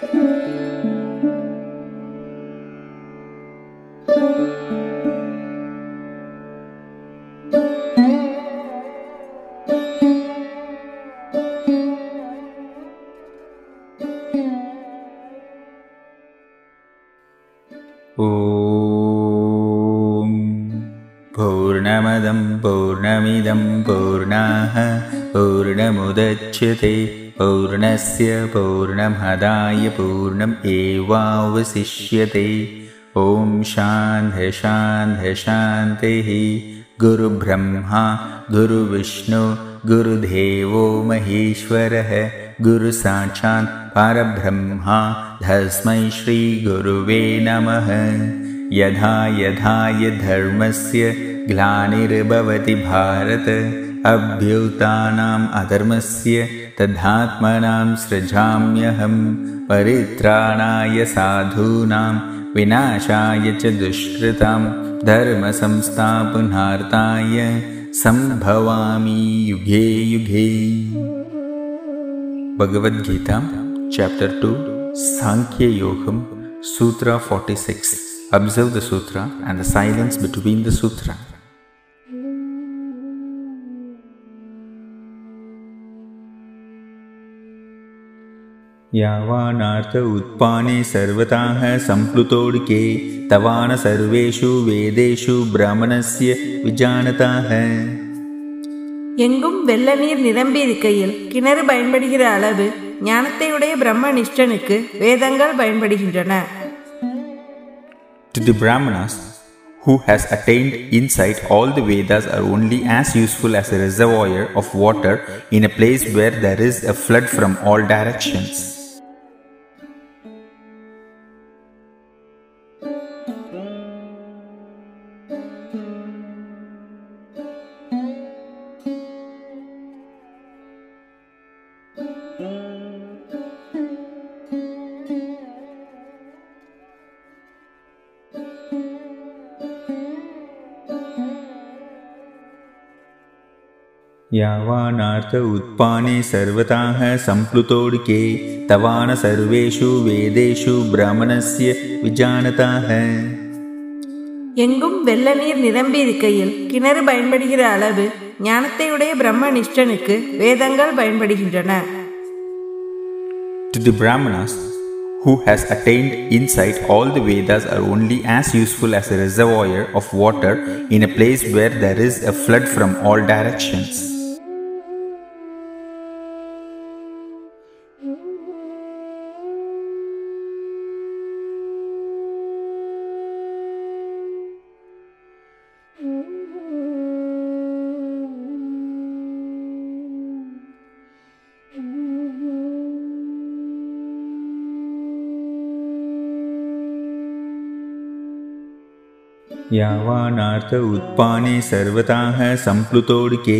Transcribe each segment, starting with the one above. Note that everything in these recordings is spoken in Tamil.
ॐ पूर्णमदं पूर्णमिदं पूर्णाः पूर्णमुदच्यते पूर्णस्य पूर्णमदाय पूर्णम् एवावशिष्यते। ॐ शान्तिः। गुरुब्रह्मा गुरुविष्णु गुरुदेवो महेश्वरः। गुरुसाक्षात् परब्रह्मा तस्मै श्रीगुरुवे नमः। यथा यथा धर्मस्य ग्लानिर्भवति भारत अभ्युतानाम् अधर्मस्य तथात्मनां सृजाम्यहं परित्राणाय साधूनां विनाशाय च दुष्कृतां धर्मसंस्थापनार्थाय सम्भवामि युगे युगे भगवद्गीता चाप्टर् टु साङ्ख्ययोगं सूत्र 46 Observe the sutra and the silence between the sutra. यावानार्थ उत्पाने सर्वताः सम्प्लुतोड्के तवान सर्वेषु वेदेषु ब्राह्मणस्य विजानताः எங்கும் வெள்ள நீர் நிரம்பி இருக்கையில் கிணறு பயன்படுகிற அளவு ஞானத்தையுடைய பிரம்ம நிஷ்டனுக்கு வேதங்கள் பயன்படுகின்றன To the Brahmanas, who has attained insight, all the Vedas are only as useful as a reservoir of water in a place where there is a flood from all directions. यावानार्थ उत्पाने सर्वताः सम्प्लुतोड्के तवान सर्वेषु वेदेषु ब्राह्मणस्य विजानताः எங்கும் வெள்ள நீர் நிரம்பி இருக்கையில் கிணறு பயன்படுகிற அளவு ஞானத்தையுடைய பிரம்ம நிஷ்டனுக்கு வேதங்கள் பயன்படுகின்றன To the Brahmanas, who has attained insight, all the Vedas are only as useful as a reservoir of water in a place where there is a flood from all directions. यावानार्थ उत्पाने सर्वताः सम्प्लुतोड्के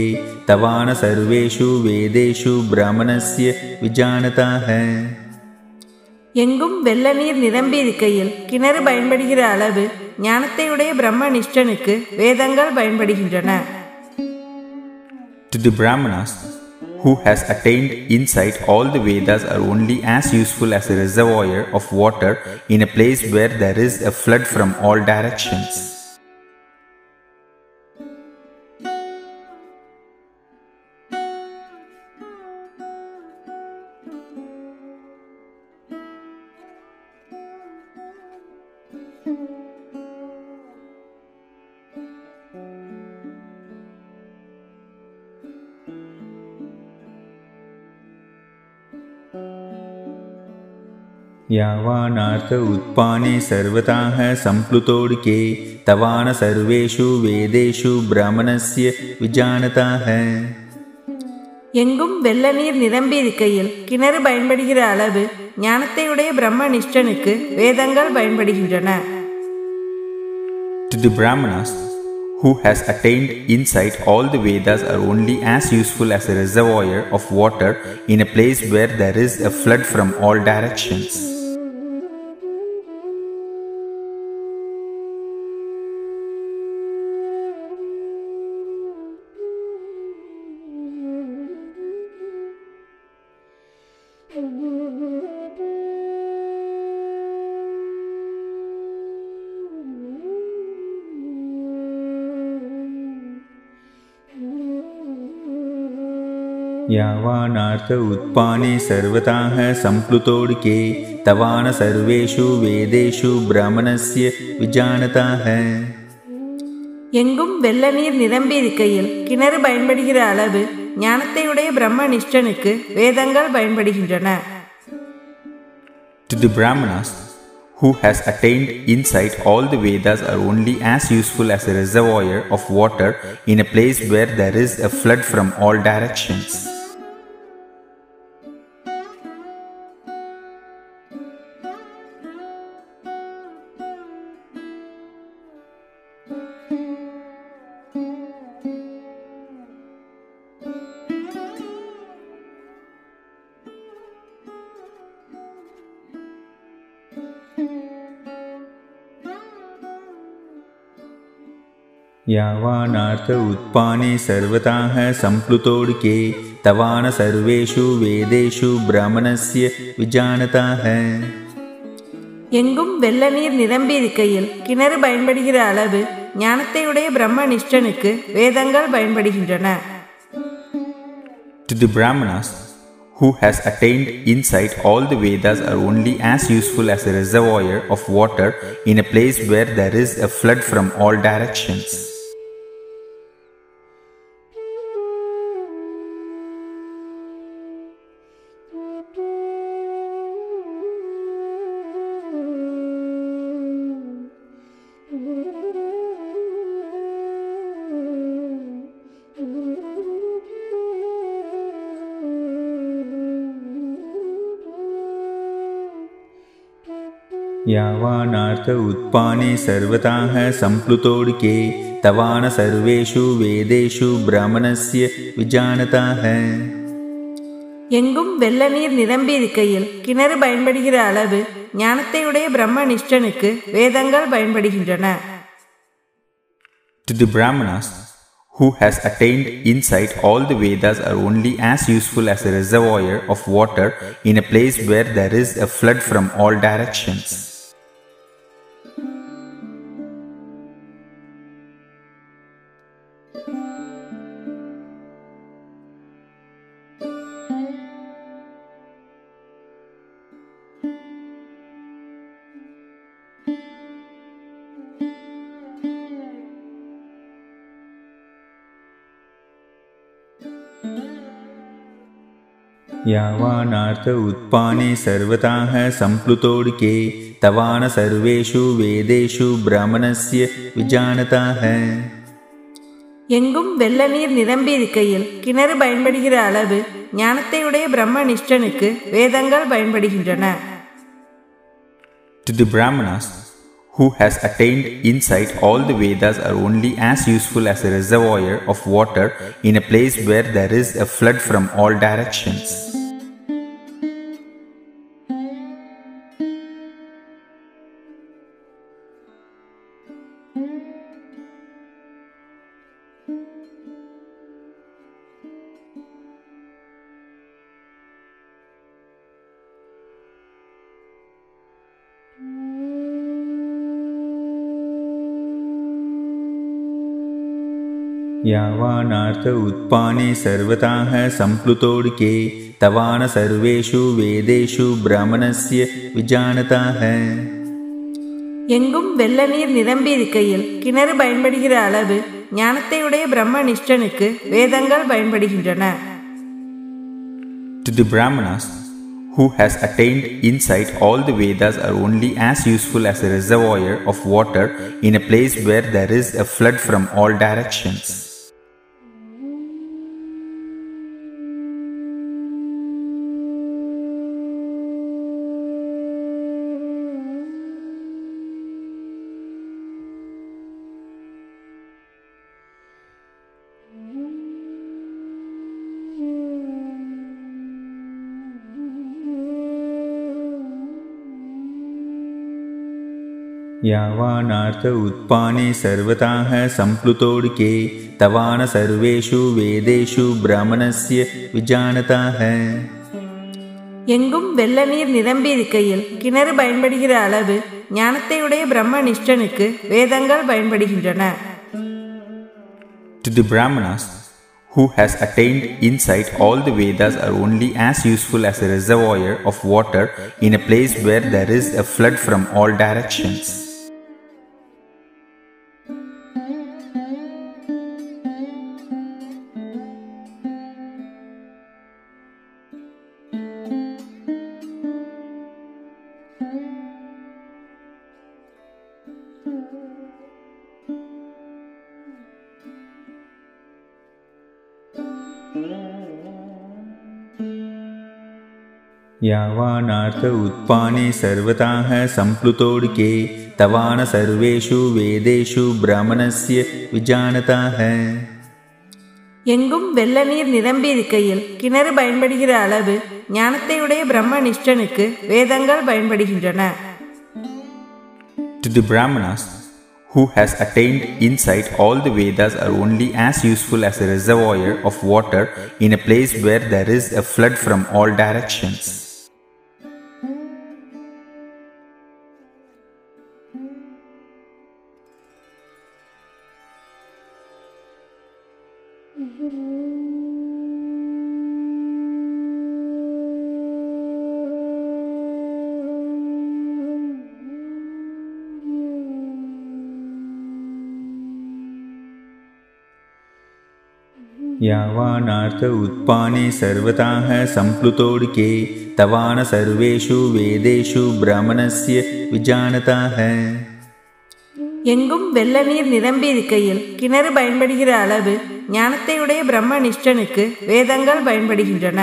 तवान सर्वेषु वेदेषु ब्राह्मणस्य विजानताः எங்கும் வெள்ள நீர் நிரம்பி இருக்கையில் கிணறு பயன்படுகிற அளவு ஞானத்தையுடைய பிரம்ம நிஷ்டனுக்கு வேதங்கள் பயன்படுகின்றன To the Brahmanas, who has attained insight, all the Vedas are only as useful as a reservoir of water in a place where there is a flood from all directions. यावानार्थ उत्पाने सर्वताः सम्प्लुतोड्के तवान सर्वेषु वेदेषु ब्राह्मणस्य विजानताः எங்கும் வெள்ள நீர் நிரம்பி இருக்கையில் கிணறு பயன்படுகிற அளவு ஞானத்தையுடைய பிரம்ம நிஷ்டனுக்கு வேதங்கள் பயன்படுகின்றன To the Brahmanas, who has attained insight, all the Vedas are only as useful as a reservoir of water in a place where there is a flood from all directions. यावानार्थ उत्पाने सर्वताः सम्प्लुतोडिके तवान सर्वेषु वेदेषु ब्राह्मणस्य विजानताः எங்கும் வெள்ள நீர் நிரம்பி இருக்கையில் கிணறு பயன்படுகிற அளவு ஞானத்தையுடைய பிரம்ம நிஷ்டனுக்கு வேதங்கள் பயன்படுகின்றன To the Brahmanas, who has attained insight, all the Vedas are only as useful as a reservoir of water in a place where there is a flood from all directions. यावानार्थ उत्पाने सर्वताः सम्प्लुतोडिके तवान सर्वेषु वेदेषु ब्राह्मणस्य विजानताः எங்கும் வெள்ள நீர் நிரம்பி இருக்கையில் கிணறு பயன்படுகிற அளவு ஞானத்தையுடைய பிரம்ம நிஷ்டனுக்கு வேதங்கள் பயன்படுகின்றன To the Brahmanas, who has attained insight, all the Vedas are only as useful as a reservoir of water in a place where there is a flood from all directions. यावानार्थ उत्पाने सर्वताः सम्प्लुतोडिके तवान सर्वेषु वेदेषु ब्राह्मणस्य विजानताः எங்கும் வெள்ள நீர் நிரம்பி இருக்கையில் கிணறு பயன்படுகிற அளவு ஞானத்தையுடைய பிரம்ம நிஷ்டனுக்கு வேதங்கள் பயன்படுகின்றன To the Brahmanas, who has attained insight, all the Vedas are only as useful as a reservoir of water in a place where there is a flood from all directions. यावानार्थ उत्पाने सर्वताः सम्प्लुतोडिके तवान सर्वेषु वेदेषु ब्राह्मणस्य विजानताः எங்கும் வெள்ள நீர் நிரம்பி இருக்கையில் கிணறு பயன்படுகிற அளவு ஞானத்தையுடைய பிரம்ம நிஷ்டனுக்கு வேதங்கள் பயன்படுகின்றன To the Brahmanas, who has attained insight, all the Vedas are only as useful as a reservoir of water in a place where there is a flood from all directions. यावानार्थ उत्पाने सर्वताः सम्प्लुतोडिके तवान सर्वेषु वेदेषु ब्राह्मणस्य विजानताः எங்கும் வெள்ள நீர் நிரம்பி இருக்கையில் கிணறு பயன்படுகிற அளவு ஞானத்தையுடைய பிரம்ம நிஷ்டனுக்கு வேதங்கள் பயன்படுகின்றன To the Brahmanas, who has attained insight, all the Vedas are only as useful as a reservoir of water in a place where there is a flood from all directions. यावानार्थ उत्पाने सर्वताः सम्प्लुतोडिके तवान सर्वेषु वेदेषु ब्राह्मणस्य विजानताः எங்கும் வெள்ள நீர் நிரம்பி இருக்கையில் கிணறு பயன்படுகிற அளவு ஞானத்தையுடைய பிரம்ம நிஷ்டனுக்கு வேதங்கள் பயன்படுகின்றன To the Brahmanas, who has attained insight all the Vedas are only as useful as a reservoir of water in a place where there is a flood from all directions. यावानार्थ उत्पाने सर्वताः सम्प्लुतोडिके तवान सर्वेषु वेदेषु ब्राह्मणस्य विजानताः எங்கும் வெள்ள நீர் நிரம்பி இருக்கையில் கிணறு பயன்படுகிற அளவு ஞானத்தையுடைய பிரம்மனிஷ்டனுக்கு வேதங்கள் பயன்படுகின்றன To the Brahmanas, who has attained insight, all the Vedas are only as useful as a reservoir of water in a place where there is a flood from all directions. यावानार्थ उत्पाने सर्वताः सम्प्लुतोडिके तवान सर्वेषु वेदेषु ब्राह्मणस्य विजानताः எங்கும் வெள்ள நீர் நிரம்பி இருக்கையில் கிணறு பயன்படுகிற அளவு ஞானத்தையுடைய பிரம்மனிஷ்டனுக்கு வேதங்கள் பயன்படுகின்றன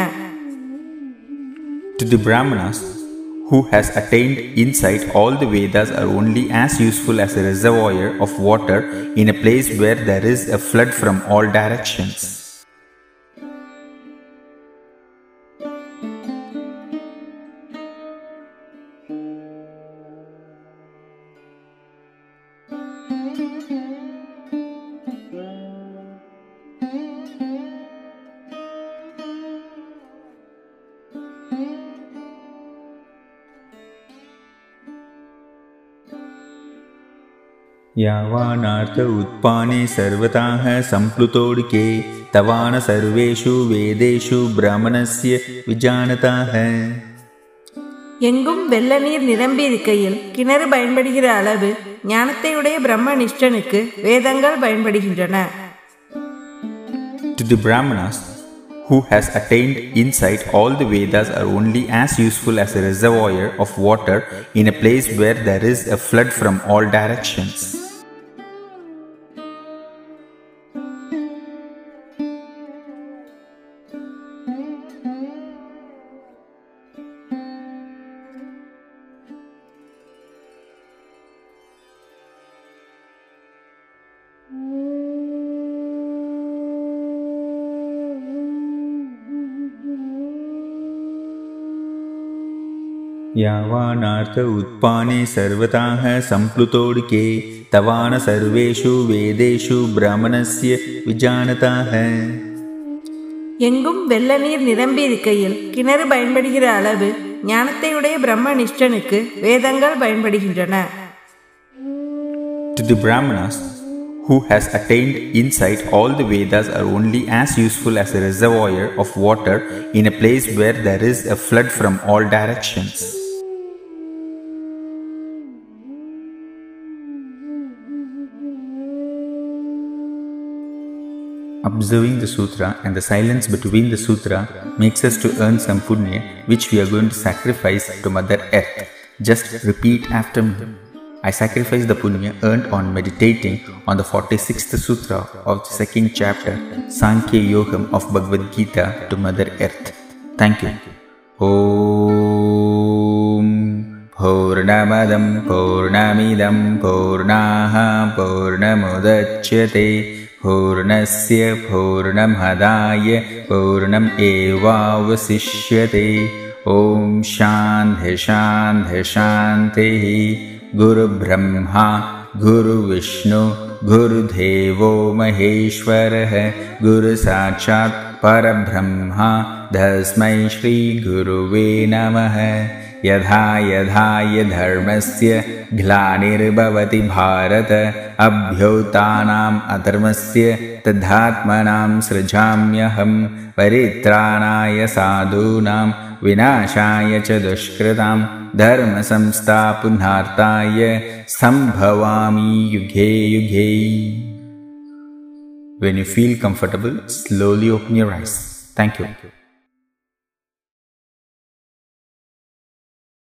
To the Brahmanas, who has attained insight, all the Vedas are only as useful as a reservoir of water in a place where there is a flood from all directions. यावानार्थ उत्पाने सर्वताः सम्प्लुतोडिके तवान सर्वेषु वेदेषु ब्राह्मणस्य विजानताः எங்கும் வெள்ள நீர் நிரம்பி இருக்கையில் கிணறு பயன்படுகிற அளவு ஞானத்தையுடைய பிரம்மனிஷ்டனுக்கு வேதங்கள் பயன்படுகின்றன To the Brahmanas, who has attained insight, all the Vedas are only as useful as a reservoir of water in a place where there is a flood from all directions. यावानार्थ उत्पाने सर्वताः सम्प्लुतोडिके तवान सर्वेषु वेदेषु ब्राह्मणस्य विजानताः எங்கும் வெள்ள நீர் நிரம்பி இருக்கையில் கிணறு பயன்படுகிற அளவு ஞானத்தையுடைய பிரம்மனிஷ்டனுக்கு வேதங்கள் பயன்படுகின்றன To the Brahmanas, who has attained insight, all the Vedas are only as useful as a reservoir of water in a place where there is a flood from all directions. Observing the sutra and the silence between the sutra makes us to earn some punya which we are going to sacrifice to Mother Earth. Just repeat after me. I sacrifice the punya earned on meditating on the 46th sutra of the second chapter, Sankhya Yogam of Bhagavad Gita to Mother Earth. Thank you. Om पूर्णमदं पूर्णमिदं पूर्णाः पूर्णमुदच्यते पूर्णस्य पूर्णमदाय पूर्णम् एवावशिष्यते। ॐ शान्ति शान्ति शान्तिः। गुरुब्रह्मा गुरुविष्णु गुरुदेवो महेश्वरः। गुरुसाक्षात् परब्रह्मा तस्मै श्रीगुरुवे नमः यथा यथा य धर्मस्य ग्लानिर्भवति भारत अभ्युत्थानाम् अधर्मस्य तद्धात्मनां सृजाम्यहं परित्राणाय साधूनां विनाशाय च दुष्कृतां धर्मसंस्थापनार्थाय सम्भवामि युगे युगे When you feel comfortable, slowly open your eyes. Thank you.